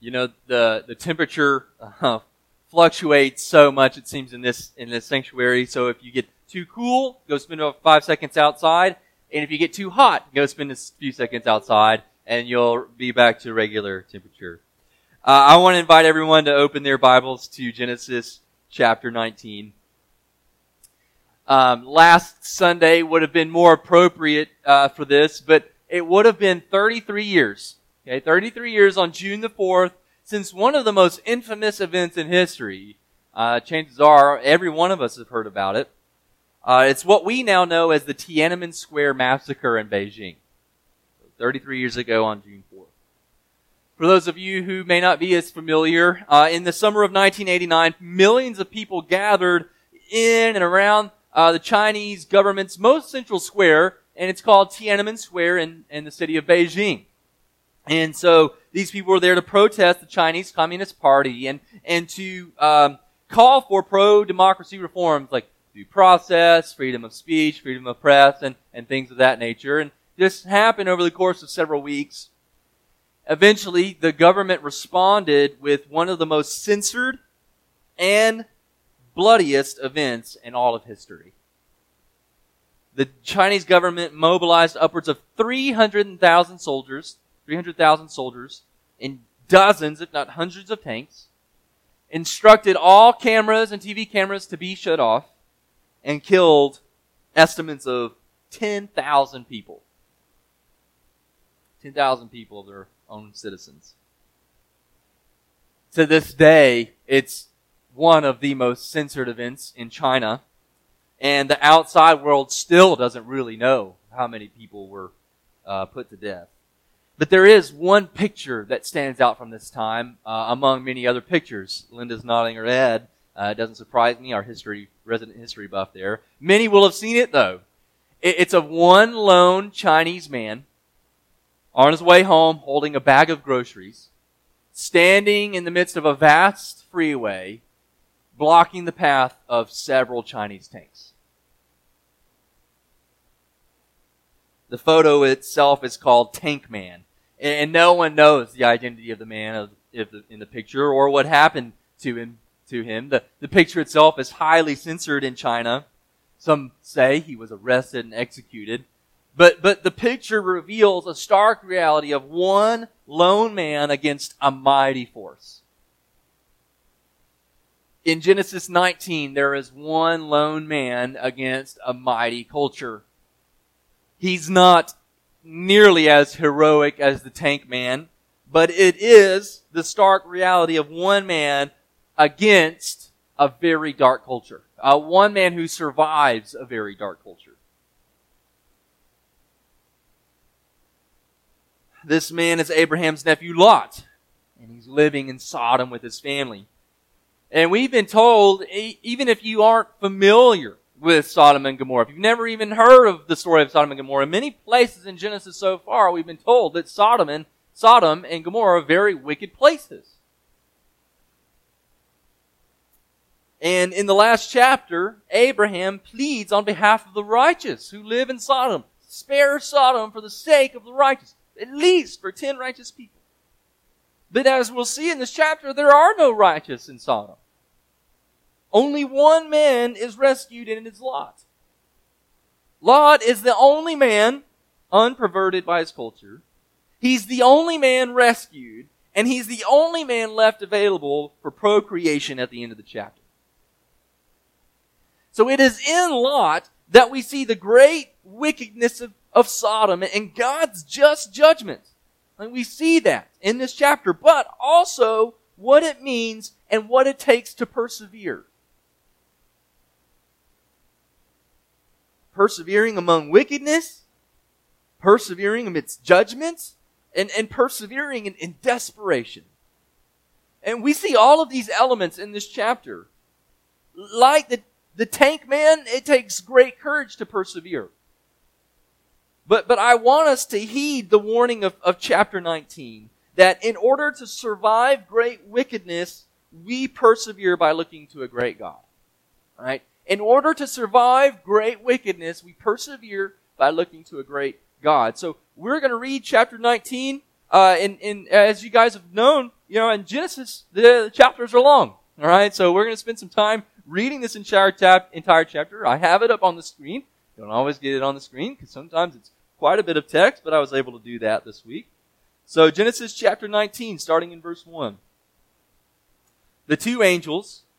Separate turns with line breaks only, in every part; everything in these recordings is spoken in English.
You know, the, the temperature uh, fluctuates so much, it seems, in this, in this sanctuary. So if you get too cool, go spend about five seconds outside. And if you get too hot, go spend a few seconds outside and you'll be back to regular temperature. Uh, I want to invite everyone to open their Bibles to Genesis chapter 19. Um, last Sunday would have been more appropriate uh, for this, but it would have been 33 years. Okay, 33 years on June the 4th since one of the most infamous events in history. Uh, chances are every one of us have heard about it. Uh, it's what we now know as the Tiananmen Square massacre in Beijing. 33 years ago on June 4th. For those of you who may not be as familiar, uh, in the summer of 1989, millions of people gathered in and around uh, the Chinese government's most central square, and it's called Tiananmen Square in, in the city of Beijing. And so these people were there to protest the Chinese Communist Party and, and to um, call for pro-democracy reforms like due process, freedom of speech, freedom of press, and, and things of that nature. And this happened over the course of several weeks. Eventually, the government responded with one of the most censored and bloodiest events in all of history. The Chinese government mobilized upwards of 300,000 soldiers, 300,000 soldiers in dozens, if not hundreds of tanks, instructed all cameras and TV cameras to be shut off, and killed estimates of 10,000 people. 10,000 people of their own citizens. To this day, it's one of the most censored events in China. And the outside world still doesn't really know how many people were uh, put to death. But there is one picture that stands out from this time uh, among many other pictures. Linda's nodding her head. Uh, it doesn't surprise me, our history, resident history buff there. Many will have seen it though. It, it's of one lone Chinese man on his way home holding a bag of groceries, standing in the midst of a vast freeway blocking the path of several Chinese tanks. The photo itself is called Tank Man, and no one knows the identity of the man in the picture or what happened to him. To him, the, the picture itself is highly censored in China. Some say he was arrested and executed. But, but the picture reveals a stark reality of one lone man against a mighty force in Genesis 19, there is one lone man against a mighty culture. He's not nearly as heroic as the tank man, but it is the stark reality of one man against a very dark culture. Uh, one man who survives a very dark culture. This man is Abraham's nephew Lot, and he's living in Sodom with his family. And we've been told, even if you aren't familiar with Sodom and Gomorrah, if you've never even heard of the story of Sodom and Gomorrah, in many places in Genesis so far, we've been told that Sodom and Sodom and Gomorrah are very wicked places. And in the last chapter, Abraham pleads on behalf of the righteous who live in Sodom. Spare Sodom for the sake of the righteous, at least for ten righteous people. But as we'll see in this chapter, there are no righteous in Sodom. Only one man is rescued and it is Lot. Lot is the only man unperverted by his culture. He's the only man rescued, and he's the only man left available for procreation at the end of the chapter. So it is in Lot that we see the great wickedness of, of Sodom and God's just judgment. And we see that in this chapter, but also what it means and what it takes to persevere. Persevering among wickedness, persevering amidst judgments, and, and persevering in, in desperation. And we see all of these elements in this chapter. Like the, the tank man, it takes great courage to persevere. But, but I want us to heed the warning of, of chapter 19 that in order to survive great wickedness, we persevere by looking to a great God. Right? In order to survive great wickedness, we persevere by looking to a great God. So we're going to read chapter 19. Uh, and, and as you guys have known, you know, in Genesis, the chapters are long. All right, so we're going to spend some time reading this entire, entire chapter. I have it up on the screen. Don't always get it on the screen because sometimes it's quite a bit of text, but I was able to do that this week. So Genesis chapter 19, starting in verse 1. The two angels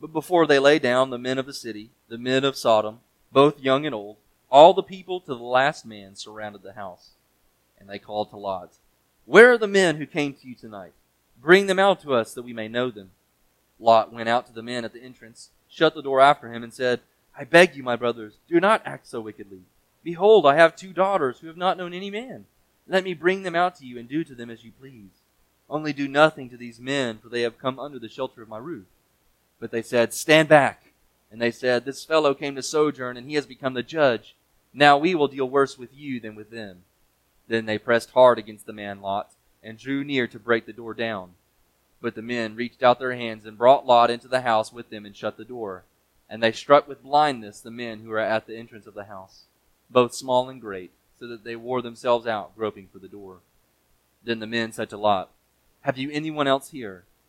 But before they lay down, the men of the city, the men of Sodom, both young and old, all the people to the last man surrounded the house. And they called to Lot, Where are the men who came to you tonight? Bring them out to us that we may know them. Lot went out to the men at the entrance, shut the door after him, and said, I beg you, my brothers, do not act so wickedly. Behold, I have two daughters who have not known any man. Let me bring them out to you and do to them as you please. Only do nothing to these men, for they have come under the shelter of my roof. But they said, Stand back. And they said, This fellow came to sojourn, and he has become the judge. Now we will deal worse with you than with them. Then they pressed hard against the man Lot, and drew near to break the door down. But the men reached out their hands and brought Lot into the house with them and shut the door. And they struck with blindness the men who were at the entrance of the house, both small and great, so that they wore themselves out, groping for the door. Then the men said to Lot, Have you anyone else here?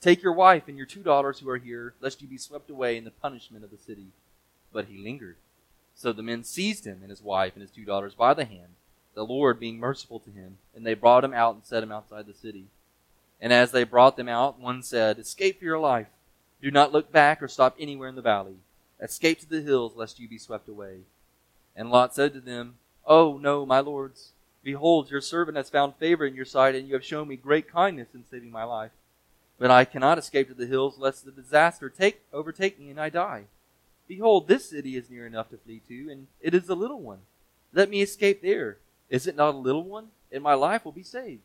take your wife and your two daughters who are here, lest you be swept away in the punishment of the city. But he lingered. So the men seized him and his wife and his two daughters by the hand, the Lord being merciful to him, and they brought him out and set him outside the city. And as they brought them out, one said, Escape for your life. Do not look back or stop anywhere in the valley. Escape to the hills, lest you be swept away. And Lot said to them, Oh, no, my lords. Behold, your servant has found favor in your sight, and you have shown me great kindness in saving my life. But I cannot escape to the hills, lest the disaster take, overtake me and I die. Behold, this city is near enough to flee to, and it is a little one. Let me escape there. Is it not a little one? And my life will be saved.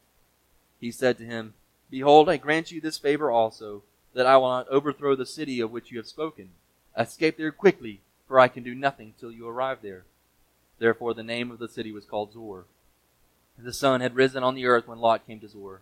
He said to him, Behold, I grant you this favor also, that I will not overthrow the city of which you have spoken. Escape there quickly, for I can do nothing till you arrive there. Therefore the name of the city was called Zoar. The sun had risen on the earth when Lot came to Zoar.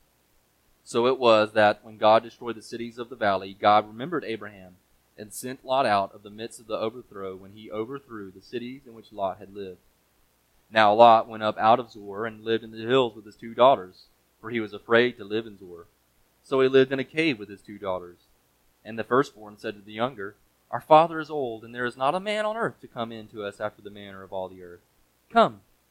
So it was that when God destroyed the cities of the valley, God remembered Abraham and sent Lot out of the midst of the overthrow when he overthrew the cities in which Lot had lived. Now Lot went up out of Zoar and lived in the hills with his two daughters, for he was afraid to live in Zoar. So he lived in a cave with his two daughters. And the firstborn said to the younger, Our father is old, and there is not a man on earth to come in to us after the manner of all the earth. Come,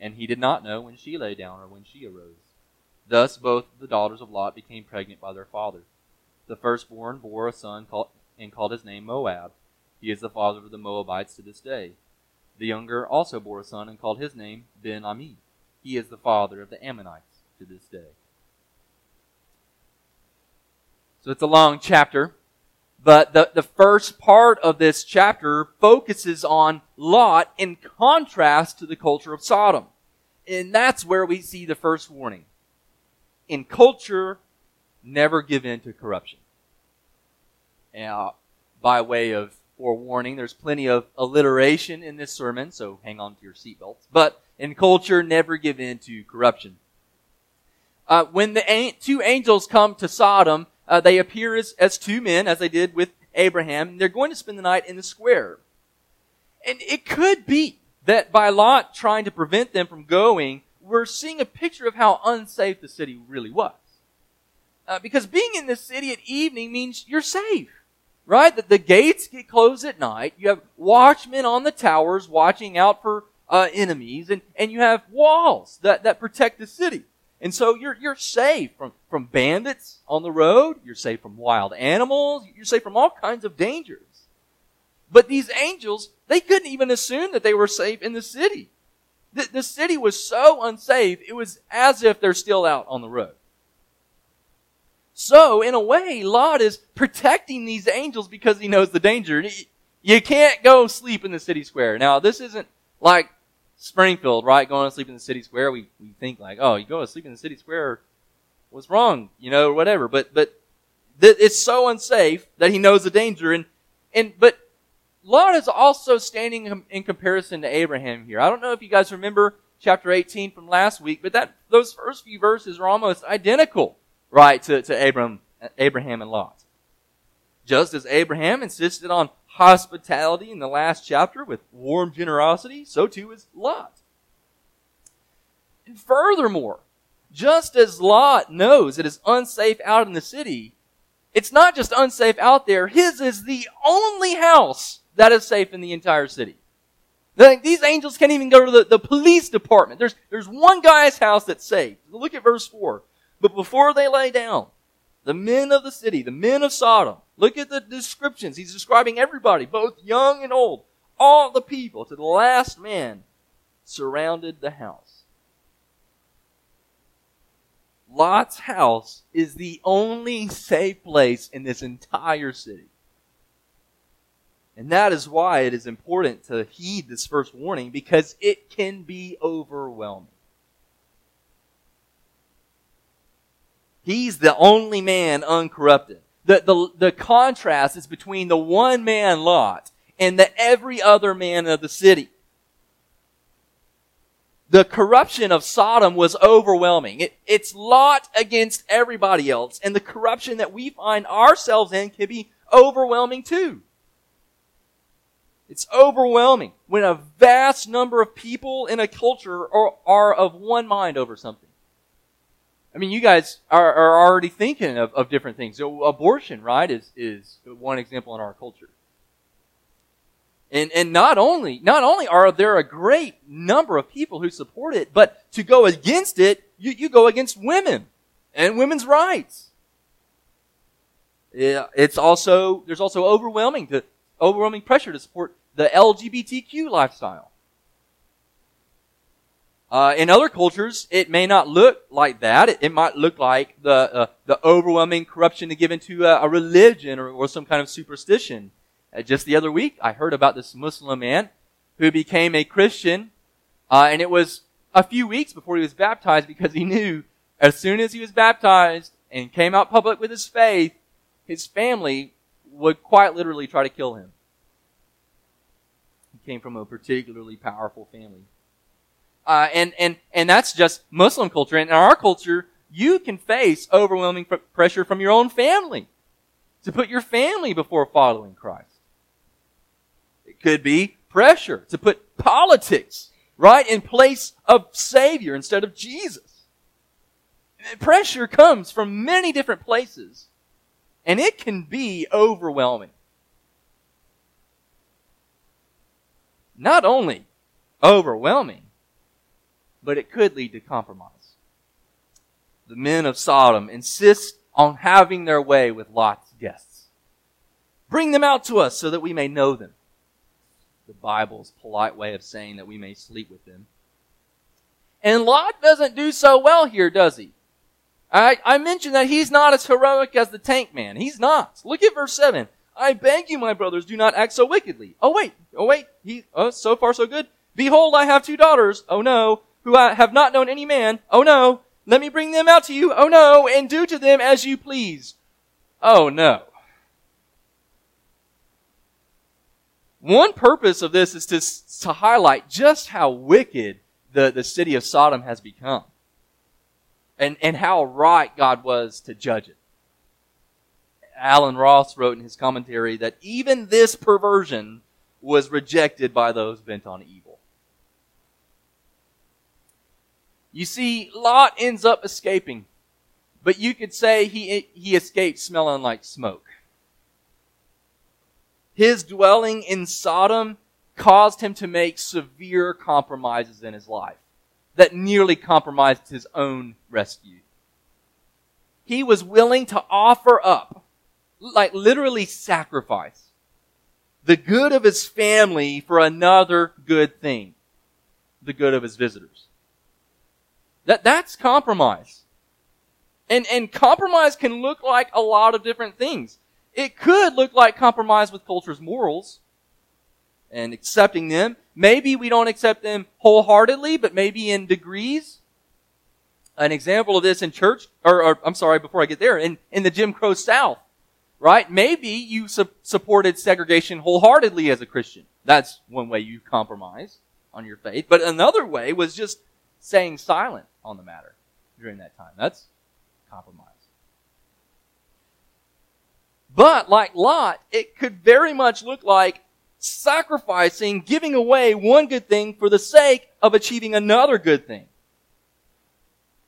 and he did not know when she lay down or when she arose. Thus both the daughters of Lot became pregnant by their father. The firstborn bore a son called, and called his name Moab. He is the father of the Moabites to this day. The younger also bore a son and called his name Ben Ami. He is the father of the Ammonites to this day. So it's a long chapter. But the, the first part of this chapter focuses on Lot in contrast to the culture of Sodom. And that's where we see the first warning. In culture, never give in to corruption. Now, by way of forewarning, there's plenty of alliteration in this sermon, so hang on to your seatbelts. But in culture, never give in to corruption. Uh, when the two angels come to Sodom, uh, they appear as, as two men, as they did with Abraham, and they're going to spend the night in the square. And it could be that by Lot trying to prevent them from going, we're seeing a picture of how unsafe the city really was. Uh, because being in the city at evening means you're safe, right? That the gates get closed at night. You have watchmen on the towers watching out for uh, enemies, and, and you have walls that, that protect the city. And so you're, you're safe from, from bandits on the road. You're safe from wild animals. You're safe from all kinds of dangers. But these angels, they couldn't even assume that they were safe in the city. The, the city was so unsafe, it was as if they're still out on the road. So, in a way, Lot is protecting these angels because he knows the danger. You can't go sleep in the city square. Now, this isn't like Springfield, right? Going to sleep in the city square, we, we think like, oh, you go to sleep in the city square, what's wrong? You know, whatever. But, but th- it's so unsafe that he knows the danger. And, and, but Lot is also standing in comparison to Abraham here. I don't know if you guys remember chapter 18 from last week, but that, those first few verses are almost identical, right, to, to Abraham, Abraham and Lot. Just as Abraham insisted on hospitality in the last chapter with warm generosity, so too is Lot. And furthermore, just as Lot knows it is unsafe out in the city, it's not just unsafe out there, his is the only house that is safe in the entire city. These angels can't even go to the, the police department. There's, there's one guy's house that's safe. Look at verse 4. But before they lay down, the men of the city, the men of Sodom. Look at the descriptions. He's describing everybody, both young and old. All the people, to the last man, surrounded the house. Lot's house is the only safe place in this entire city. And that is why it is important to heed this first warning because it can be overwhelming. He's the only man uncorrupted. The, the, the contrast is between the one man Lot and the every other man of the city. The corruption of Sodom was overwhelming. It, it's Lot against everybody else. And the corruption that we find ourselves in can be overwhelming too. It's overwhelming when a vast number of people in a culture are, are of one mind over something. I mean, you guys are, are already thinking of, of different things. So abortion, right, is, is one example in our culture. And, and not only, not only are there a great number of people who support it, but to go against it, you, you go against women and women's rights. Yeah, it's also, there's also overwhelming, to, overwhelming pressure to support the LGBTQ lifestyle. Uh, in other cultures, it may not look like that. It, it might look like the uh, the overwhelming corruption given to a, a religion or, or, some kind of superstition. Uh, just the other week, I heard about this Muslim man who became a Christian, uh, and it was a few weeks before he was baptized because he knew as soon as he was baptized and came out public with his faith, his family would quite literally try to kill him. He came from a particularly powerful family. Uh, and, and, and that's just Muslim culture. And in our culture, you can face overwhelming pressure from your own family to put your family before following Christ. It could be pressure to put politics, right, in place of Savior instead of Jesus. Pressure comes from many different places, and it can be overwhelming. Not only overwhelming, but it could lead to compromise. The men of Sodom insist on having their way with Lot's guests. Bring them out to us so that we may know them. The Bible's polite way of saying that we may sleep with them. And Lot doesn't do so well here, does he? I, I mentioned that he's not as heroic as the tank man. He's not. Look at verse 7. I beg you, my brothers, do not act so wickedly. Oh wait, oh wait, he, oh, so far so good. Behold, I have two daughters. Oh no, who I have not known any man. Oh no. Let me bring them out to you. Oh no. And do to them as you please. Oh no. One purpose of this is to, to highlight just how wicked the, the city of Sodom has become. And, and how right God was to judge it. Allen Ross wrote in his commentary that even this perversion was rejected by those bent on evil. You see, Lot ends up escaping, but you could say he, he escaped smelling like smoke. His dwelling in Sodom caused him to make severe compromises in his life that nearly compromised his own rescue. He was willing to offer up, like literally sacrifice, the good of his family for another good thing, the good of his visitors. That, that's compromise. And, and compromise can look like a lot of different things. It could look like compromise with culture's morals and accepting them. Maybe we don't accept them wholeheartedly, but maybe in degrees. An example of this in church, or, or I'm sorry, before I get there, in, in the Jim Crow South, right? Maybe you su- supported segregation wholeheartedly as a Christian. That's one way you compromise on your faith. But another way was just staying silent on the matter during that time. That's compromise. But like Lot, it could very much look like sacrificing, giving away one good thing for the sake of achieving another good thing.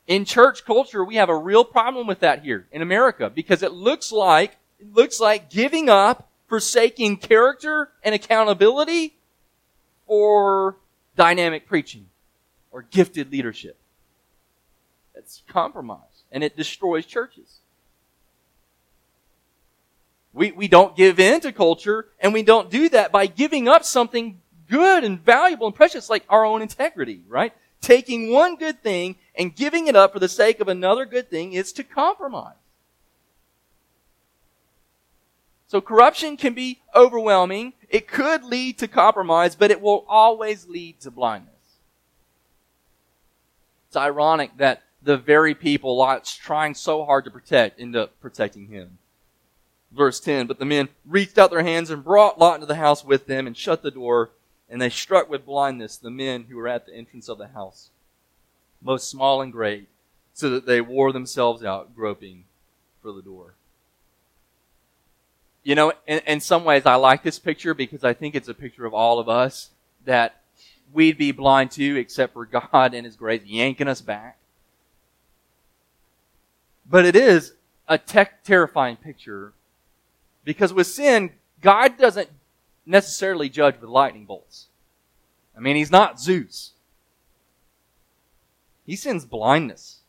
In church culture, we have a real problem with that here in America because it looks like, it looks like giving up, forsaking character and accountability for dynamic preaching or gifted leadership. It's compromise and it destroys churches. We, we don't give in to culture, and we don't do that by giving up something good and valuable and precious like our own integrity, right? Taking one good thing and giving it up for the sake of another good thing is to compromise. So corruption can be overwhelming. It could lead to compromise, but it will always lead to blindness. It's ironic that the very people Lot's trying so hard to protect end up protecting him. Verse 10, but the men reached out their hands and brought Lot into the house with them and shut the door, and they struck with blindness the men who were at the entrance of the house, both small and great, so that they wore themselves out groping for the door. You know, in, in some ways I like this picture because I think it's a picture of all of us that we'd be blind too, except for God and His grace yanking us back. But it is a terrifying picture because with sin, God doesn't necessarily judge with lightning bolts. I mean, He's not Zeus. He sends blindness.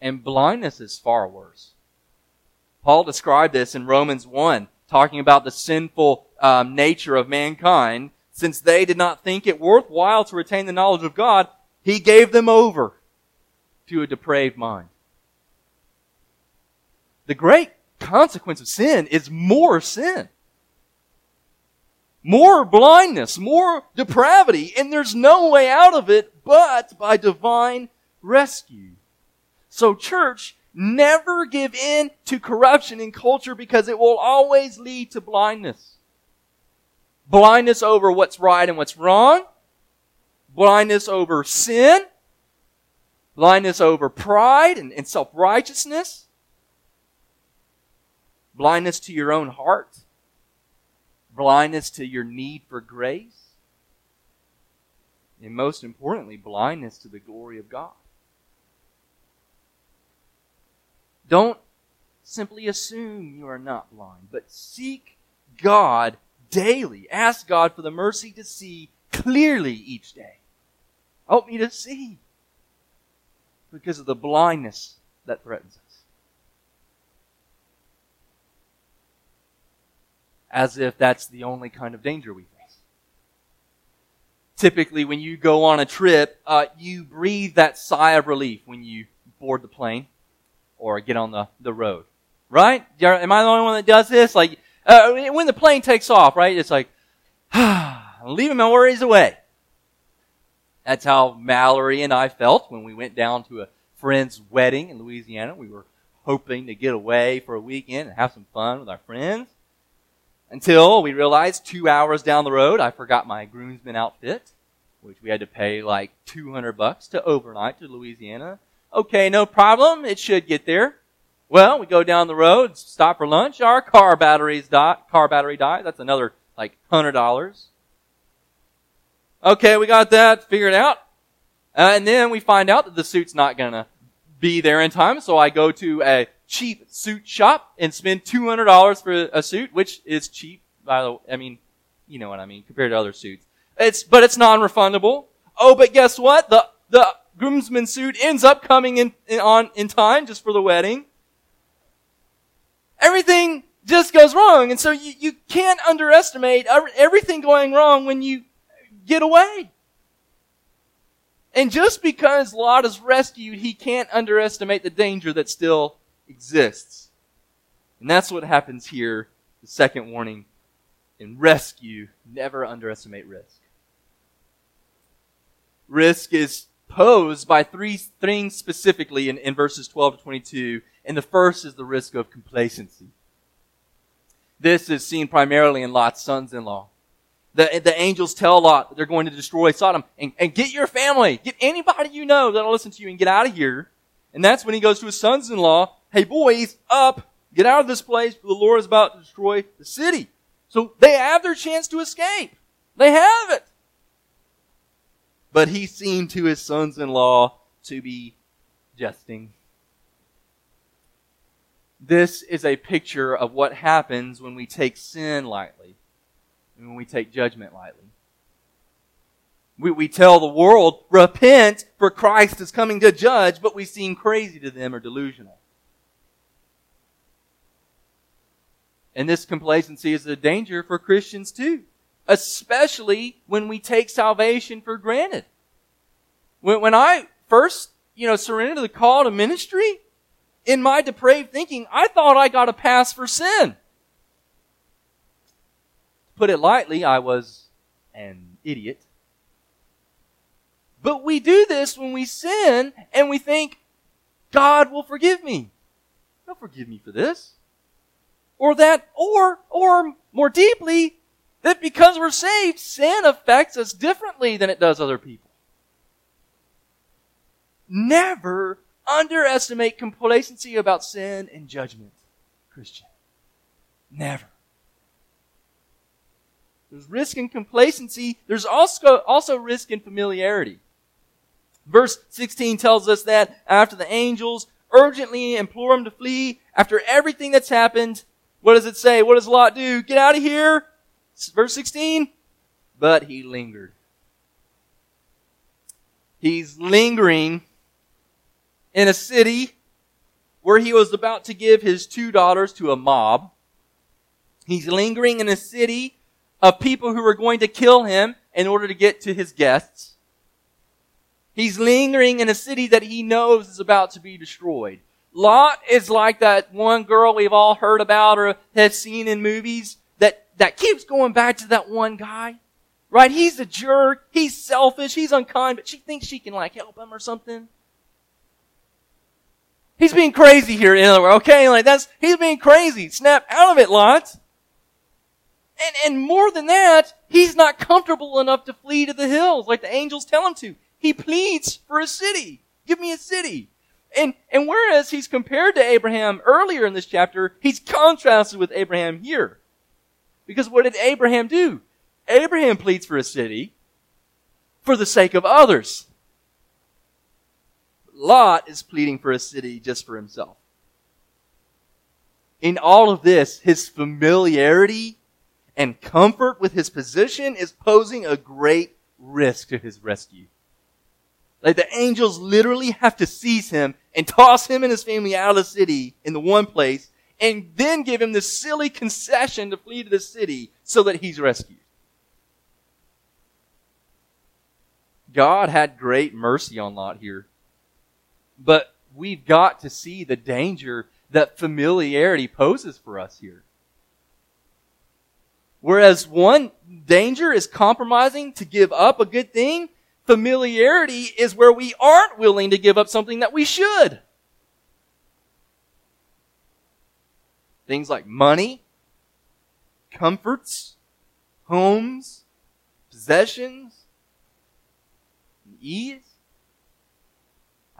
And blindness is far worse. Paul described this in Romans 1, talking about the sinful um, nature of mankind. Since they did not think it worthwhile to retain the knowledge of God, he gave them over to a depraved mind. The great consequence of sin is more sin. More blindness, more depravity, and there's no way out of it but by divine rescue. So church, never give in to corruption in culture because it will always lead to blindness. Blindness over what's right and what's wrong. Blindness over sin. Blindness over pride and, and self-righteousness blindness to your own heart, blindness to your need for grace, and most importantly, blindness to the glory of God. Don't simply assume you are not blind, but seek God daily. Ask God for the mercy to see clearly each day. Help me to see because of the blindness that threatens us. as if that's the only kind of danger we face. Typically, when you go on a trip, uh, you breathe that sigh of relief when you board the plane or get on the, the road. Right? Am I the only one that does this? Like, uh, when the plane takes off, right? It's like, ah, leaving my worries away. That's how Mallory and I felt when we went down to a friend's wedding in Louisiana. We were hoping to get away for a weekend and have some fun with our friends. Until we realized two hours down the road, I forgot my groomsman outfit, which we had to pay like 200 bucks to overnight to Louisiana. Okay, no problem. It should get there. Well, we go down the road, stop for lunch. Our car batteries die. Car battery died. That's another like hundred dollars. Okay, we got that figured out. Uh, and then we find out that the suit's not gonna be there in time, so I go to a cheap suit shop and spend two hundred dollars for a suit, which is cheap. By the, way. I mean, you know what I mean compared to other suits. It's but it's non-refundable. Oh, but guess what? The the groomsman suit ends up coming in, in on in time just for the wedding. Everything just goes wrong, and so you, you can't underestimate everything going wrong when you get away. And just because Lot is rescued, he can't underestimate the danger that still exists. And that's what happens here. The second warning in rescue, never underestimate risk. Risk is posed by three things specifically in, in verses 12 to 22. And the first is the risk of complacency. This is seen primarily in Lot's sons in law. The, the angels tell Lot they're going to destroy Sodom and, and get your family, get anybody you know that'll listen to you and get out of here. And that's when he goes to his sons in law. Hey boys, up, get out of this place, for the Lord is about to destroy the city. So they have their chance to escape. They have it. But he seemed to his sons in law to be jesting. This is a picture of what happens when we take sin lightly and when we take judgment lightly. We, we tell the world, repent, for Christ is coming to judge, but we seem crazy to them or delusional. And this complacency is a danger for Christians too, especially when we take salvation for granted. When, when I first, you know, surrendered to the call to ministry, in my depraved thinking, I thought I got a pass for sin To put it lightly, I was an idiot. But we do this when we sin and we think, God will forgive me. He'll forgive me for this. Or that, or, or more deeply, that because we're saved, sin affects us differently than it does other people. Never underestimate complacency about sin and judgment, Christian. Never. There's risk in complacency. There's also, also risk in familiarity. Verse 16 tells us that after the angels urgently implore him to flee, after everything that's happened, what does it say? What does Lot do? Get out of here! Verse 16. But he lingered. He's lingering in a city where he was about to give his two daughters to a mob. He's lingering in a city of people who are going to kill him in order to get to his guests. He's lingering in a city that he knows is about to be destroyed. Lot is like that one girl we've all heard about or have seen in movies that, that keeps going back to that one guy. Right? He's a jerk. He's selfish. He's unkind, but she thinks she can like help him or something. He's being crazy here, in other words, okay? Like that's, he's being crazy. Snap out of it, Lot. And, and more than that, he's not comfortable enough to flee to the hills like the angels tell him to. He pleads for a city. Give me a city. And, and whereas he's compared to Abraham earlier in this chapter, he's contrasted with Abraham here. Because what did Abraham do? Abraham pleads for a city for the sake of others. Lot is pleading for a city just for himself. In all of this, his familiarity and comfort with his position is posing a great risk to his rescue. Like the angels literally have to seize him and toss him and his family out of the city in the one place and then give him this silly concession to flee to the city so that he's rescued. God had great mercy on Lot here. But we've got to see the danger that familiarity poses for us here. Whereas one danger is compromising to give up a good thing, Familiarity is where we aren't willing to give up something that we should. Things like money, comforts, homes, possessions, ease.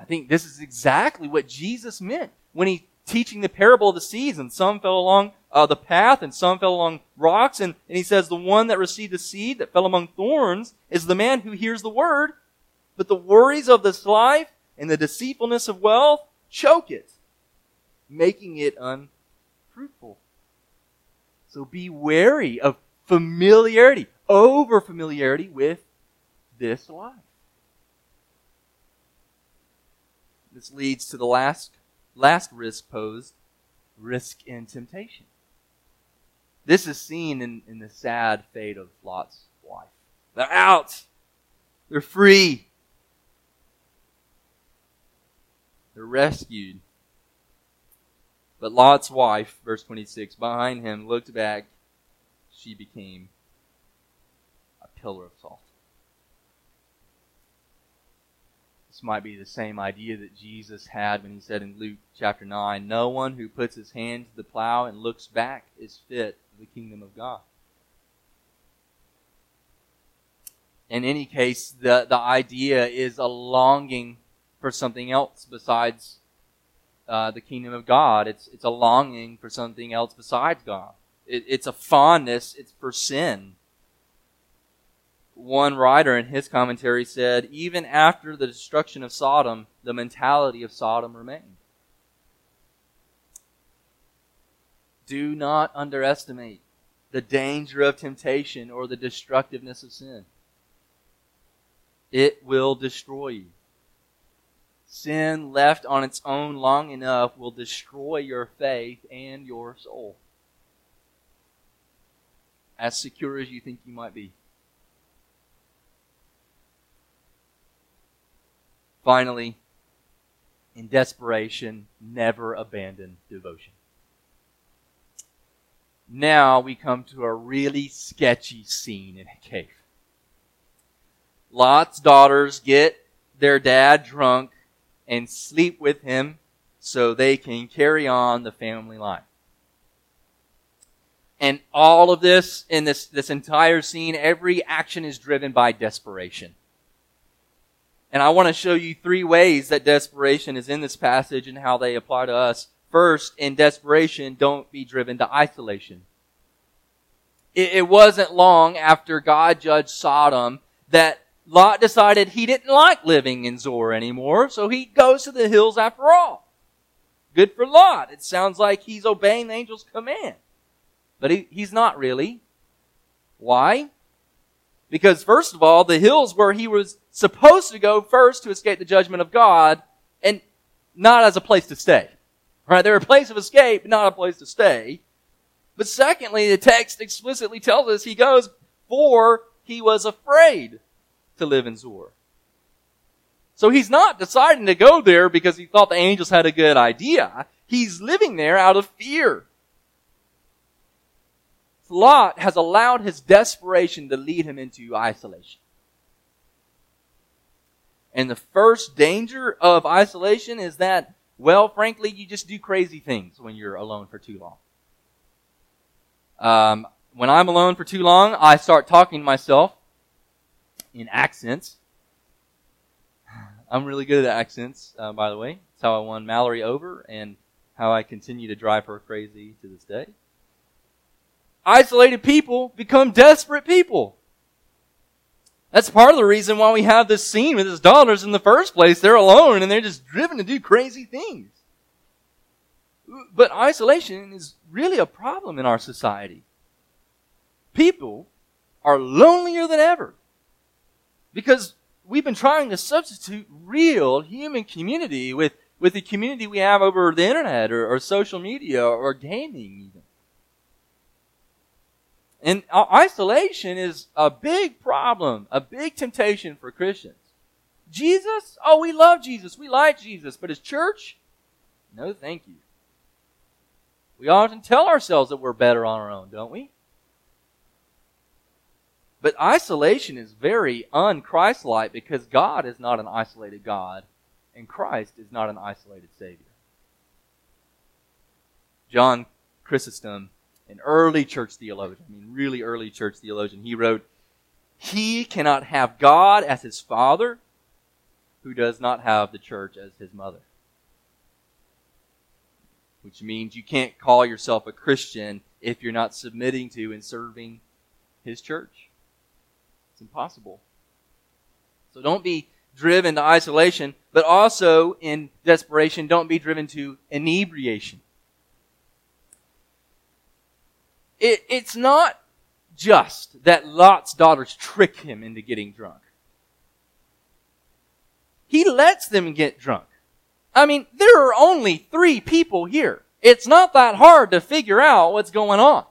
I think this is exactly what Jesus meant when he teaching the parable of the seeds, and some fell along uh, the path, and some fell along rocks. And, and he says, The one that received the seed that fell among thorns is the man who hears the word, but the worries of this life and the deceitfulness of wealth choke it, making it unfruitful. So be wary of familiarity, over familiarity with this life. This leads to the last last risk posed risk in temptation. This is seen in, in the sad fate of Lot's wife. They're out. They're free. They're rescued. But Lot's wife, verse 26, behind him looked back. She became a pillar of salt. This might be the same idea that Jesus had when he said in Luke chapter 9, No one who puts his hand to the plow and looks back is fit for the kingdom of God. In any case, the, the idea is a longing for something else besides uh, the kingdom of God. It's, it's a longing for something else besides God. It, it's a fondness, it's for sin one writer in his commentary said, even after the destruction of Sodom, the mentality of Sodom remained. Do not underestimate the danger of temptation or the destructiveness of sin. It will destroy you. Sin left on its own long enough will destroy your faith and your soul. As secure as you think you might be. Finally, in desperation, never abandon devotion. Now we come to a really sketchy scene in a cave. Lot's daughters get their dad drunk and sleep with him so they can carry on the family life. And all of this in this, this entire scene, every action is driven by desperation. And I want to show you three ways that desperation is in this passage and how they apply to us. First, in desperation, don't be driven to isolation. It, it wasn't long after God judged Sodom that Lot decided he didn't like living in Zoar anymore, so he goes to the hills after all. Good for Lot. It sounds like he's obeying the angel's command. But he, he's not really. Why? Because first of all, the hills where he was supposed to go first to escape the judgment of God and not as a place to stay. Right? They're a place of escape, not a place to stay. But secondly, the text explicitly tells us he goes for he was afraid to live in Zoar. So he's not deciding to go there because he thought the angels had a good idea. He's living there out of fear. Lot has allowed his desperation to lead him into isolation. And the first danger of isolation is that, well, frankly, you just do crazy things when you're alone for too long. Um, when I'm alone for too long, I start talking to myself in accents. I'm really good at accents, uh, by the way. It's how I won Mallory over and how I continue to drive her crazy to this day isolated people become desperate people. That's part of the reason why we have this scene with his daughters in the first place. They're alone and they're just driven to do crazy things. But isolation is really a problem in our society. People are lonelier than ever because we've been trying to substitute real human community with, with the community we have over the internet or, or social media or gaming. And isolation is a big problem, a big temptation for Christians. Jesus? Oh, we love Jesus. We like Jesus. But his church? No, thank you. We often tell ourselves that we're better on our own, don't we? But isolation is very unchristlike because God is not an isolated God and Christ is not an isolated Savior. John Chrysostom, an early church theologian, I mean, really early church theologian, he wrote, He cannot have God as his father who does not have the church as his mother. Which means you can't call yourself a Christian if you're not submitting to and serving his church. It's impossible. So don't be driven to isolation, but also in desperation, don't be driven to inebriation. It, it's not just that Lot's daughters trick him into getting drunk. He lets them get drunk. I mean, there are only three people here. It's not that hard to figure out what's going on.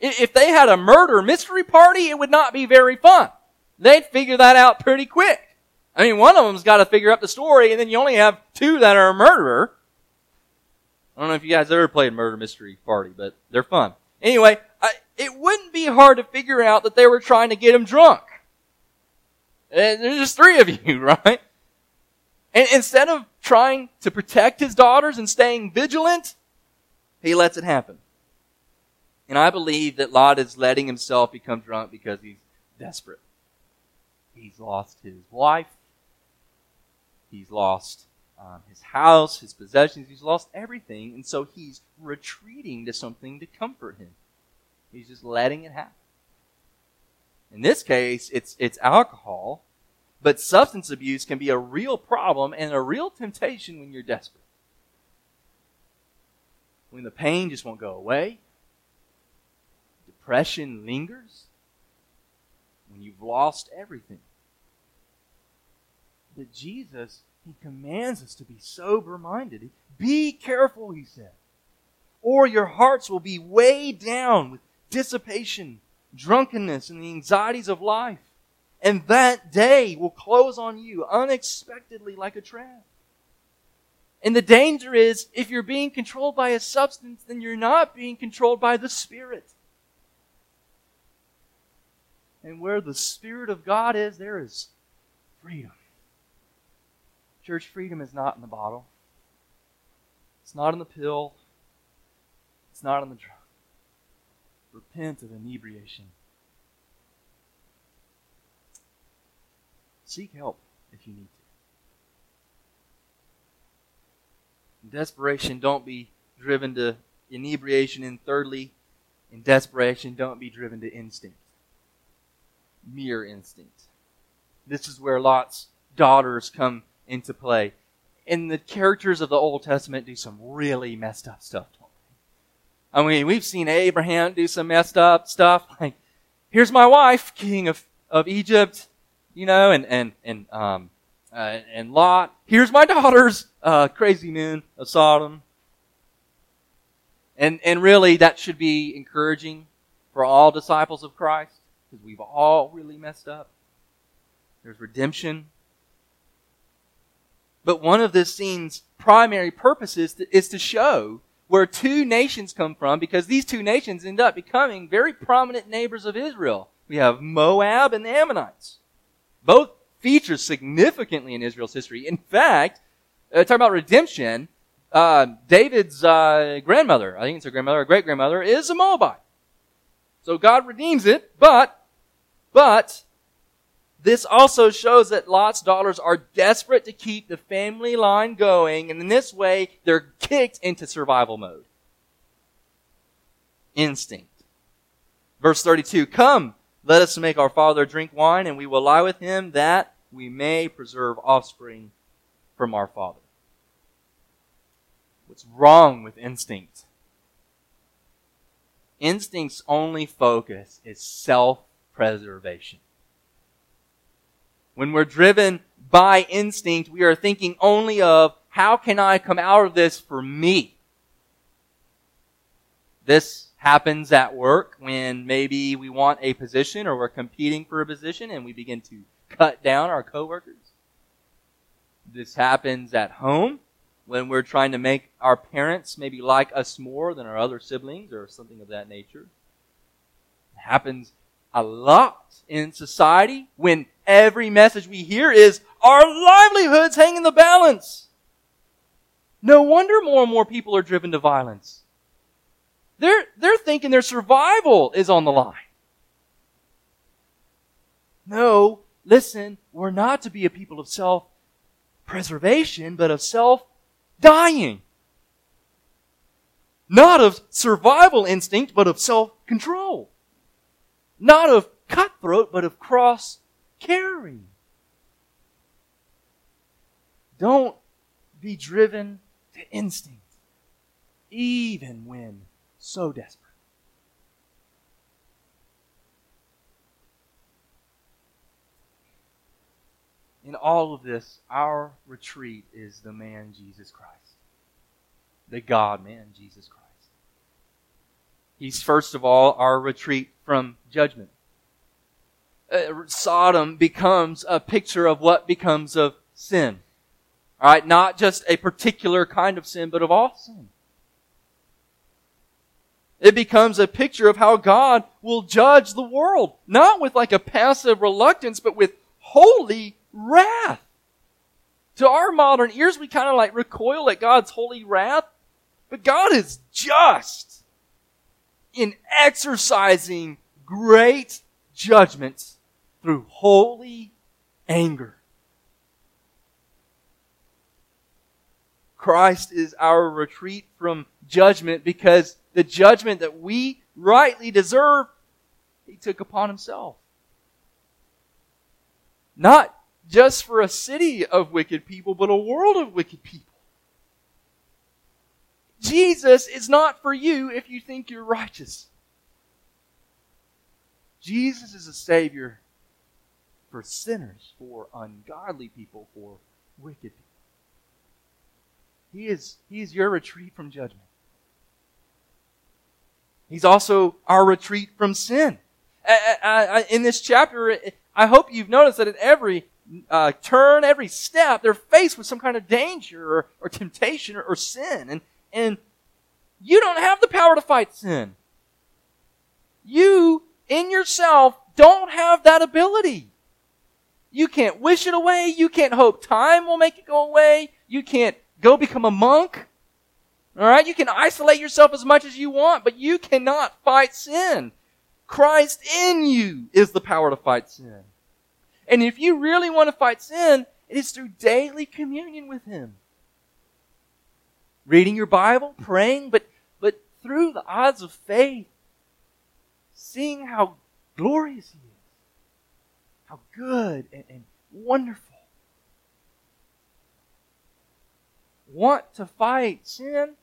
If they had a murder mystery party, it would not be very fun. They'd figure that out pretty quick. I mean, one of them's got to figure out the story, and then you only have two that are a murderer. I don't know if you guys ever played Murder Mystery Party, but they're fun. Anyway, it wouldn't be hard to figure out that they were trying to get him drunk. And there's just three of you, right? And instead of trying to protect his daughters and staying vigilant, he lets it happen. And I believe that Lot is letting himself become drunk because he's desperate. He's lost his wife. He's lost um, his house, his possessions. He's lost everything. And so he's retreating to something to comfort him. He's just letting it happen. In this case, it's, it's alcohol, but substance abuse can be a real problem and a real temptation when you're desperate. When the pain just won't go away, depression lingers, when you've lost everything. But Jesus, He commands us to be sober minded. Be careful, He said, or your hearts will be weighed down with dissipation, drunkenness, and the anxieties of life. And that day will close on you unexpectedly like a trap. And the danger is if you're being controlled by a substance, then you're not being controlled by the Spirit. And where the Spirit of God is, there is freedom. Church freedom is not in the bottle. It's not in the pill. It's not in the drug. Repent of inebriation. Seek help if you need to. In desperation, don't be driven to inebriation. And thirdly, in desperation, don't be driven to instinct. Mere instinct. This is where Lot's daughters come into play. And the characters of the Old Testament do some really messed up stuff. I mean, we've seen Abraham do some messed up stuff. Like, here's my wife, king of, of Egypt, you know, and, and, and, um, uh, and Lot. Here's my daughters, uh, crazy men of Sodom. And, and really, that should be encouraging for all disciples of Christ, because we've all really messed up. There's redemption. But one of this scene's primary purposes is to show where two nations come from because these two nations end up becoming very prominent neighbors of Israel. We have Moab and the Ammonites. Both feature significantly in Israel's history. In fact, uh, talking about redemption, uh, David's uh, grandmother, I think it's her grandmother or great grandmother, is a Moabite. So God redeems it, but, but, this also shows that Lot's daughters are desperate to keep the family line going, and in this way, they're kicked into survival mode. Instinct. Verse 32, Come, let us make our father drink wine, and we will lie with him, that we may preserve offspring from our father. What's wrong with instinct? Instinct's only focus is self-preservation. When we're driven by instinct, we are thinking only of how can I come out of this for me? This happens at work when maybe we want a position or we're competing for a position and we begin to cut down our coworkers. This happens at home when we're trying to make our parents maybe like us more than our other siblings or something of that nature. It happens a lot in society when every message we hear is our livelihoods hang in the balance. No wonder more and more people are driven to violence. They're, they're thinking their survival is on the line. No, listen, we're not to be a people of self preservation, but of self dying. Not of survival instinct, but of self control. Not of cutthroat, but of cross carrying. Don't be driven to instinct, even when so desperate. In all of this, our retreat is the man Jesus Christ, the God man Jesus Christ. He's first of all our retreat from judgment. Uh, Sodom becomes a picture of what becomes of sin. All right, not just a particular kind of sin, but of all sin. It becomes a picture of how God will judge the world, not with like a passive reluctance, but with holy wrath. To our modern ears, we kind of like recoil at God's holy wrath, but God is just in exercising great judgments through holy anger. Christ is our retreat from judgment because the judgment that we rightly deserve, He took upon Himself. Not just for a city of wicked people, but a world of wicked people. Jesus is not for you if you think you're righteous. Jesus is a Savior for sinners, for ungodly people, for wicked people. He is, he is your retreat from judgment. He's also our retreat from sin. In this chapter, I hope you've noticed that at every uh, turn, every step, they're faced with some kind of danger or, or temptation or, or sin. And, and you don't have the power to fight sin. You, in yourself, don't have that ability. You can't wish it away. You can't hope time will make it go away. You can't go become a monk. Alright? You can isolate yourself as much as you want, but you cannot fight sin. Christ in you is the power to fight sin. And if you really want to fight sin, it is through daily communion with Him. Reading your Bible, praying, but, but through the eyes of faith, seeing how glorious He is how good and, and wonderful. Want to fight sin?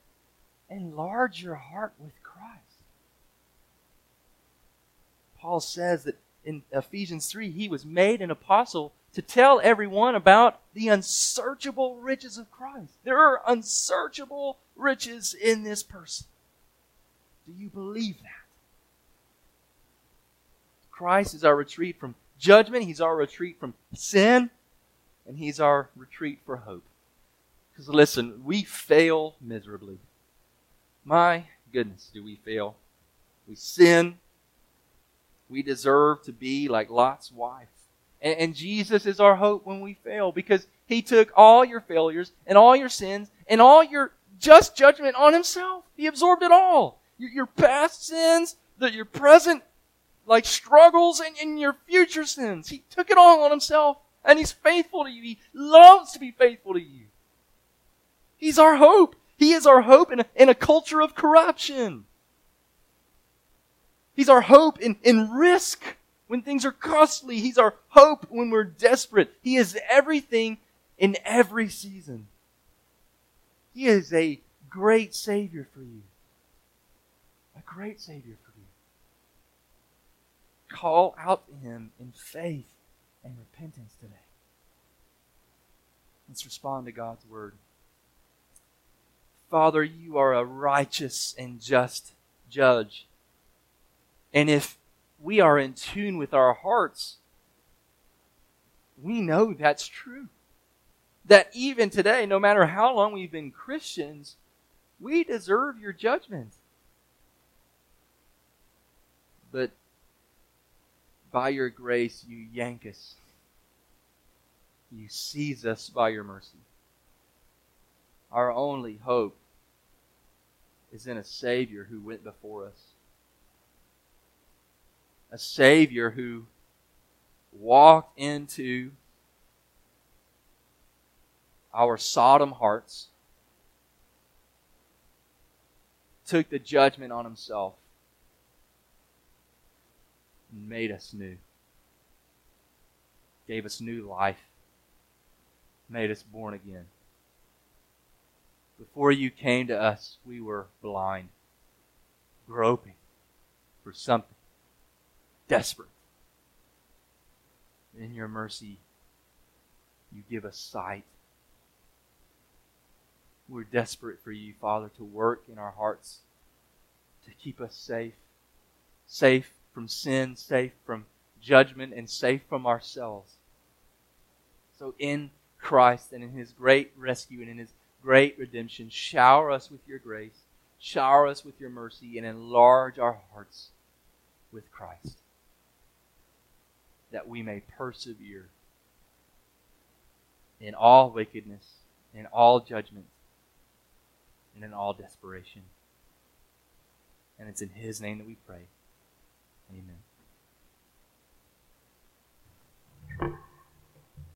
Enlarge your heart with Christ. Paul says that in Ephesians 3, he was made an apostle to tell everyone about the unsearchable riches of Christ. There are unsearchable riches in this person. Do you believe that? Christ is our retreat from judgment, He's our retreat from sin, and He's our retreat for hope. Because listen, we fail miserably. My goodness, do we fail? We sin. We deserve to be like Lot's wife. And, and, Jesus is our hope when we fail because He took all your failures and all your sins and all your just judgment on Himself. He absorbed it all. Your, your past sins, the, your present like struggles and in your future sins. He took it all on himself and he's faithful to you. He loves to be faithful to you. He's our hope. He is our hope in a, in a culture of corruption. He's our hope in, in risk when things are costly. He's our hope when we're desperate. He is everything in every season. He is a great Savior for you. A great Savior for call out to Him in faith and repentance today. Let's respond to God's Word. Father, you are a righteous and just judge. And if we are in tune with our hearts, we know that's true. That even today, no matter how long we've been Christians, we deserve your judgment. But by your grace, you yank us. You seize us by your mercy. Our only hope is in a Savior who went before us. A Savior who walked into our Sodom hearts, took the judgment on himself, made us new. Gave us new life, made us born again. Before you came to us, we were blind, groping for something, desperate. In your mercy, you give us sight. We're desperate for you, Father, to work in our hearts, to keep us safe, safe from sin, safe from judgment, and safe from ourselves. So, in Christ and in His great rescue and in His great redemption, shower us with your grace, shower us with your mercy, and enlarge our hearts with Christ that we may persevere in all wickedness, in all judgment, and in all desperation. And it's in His name that we pray. Amen.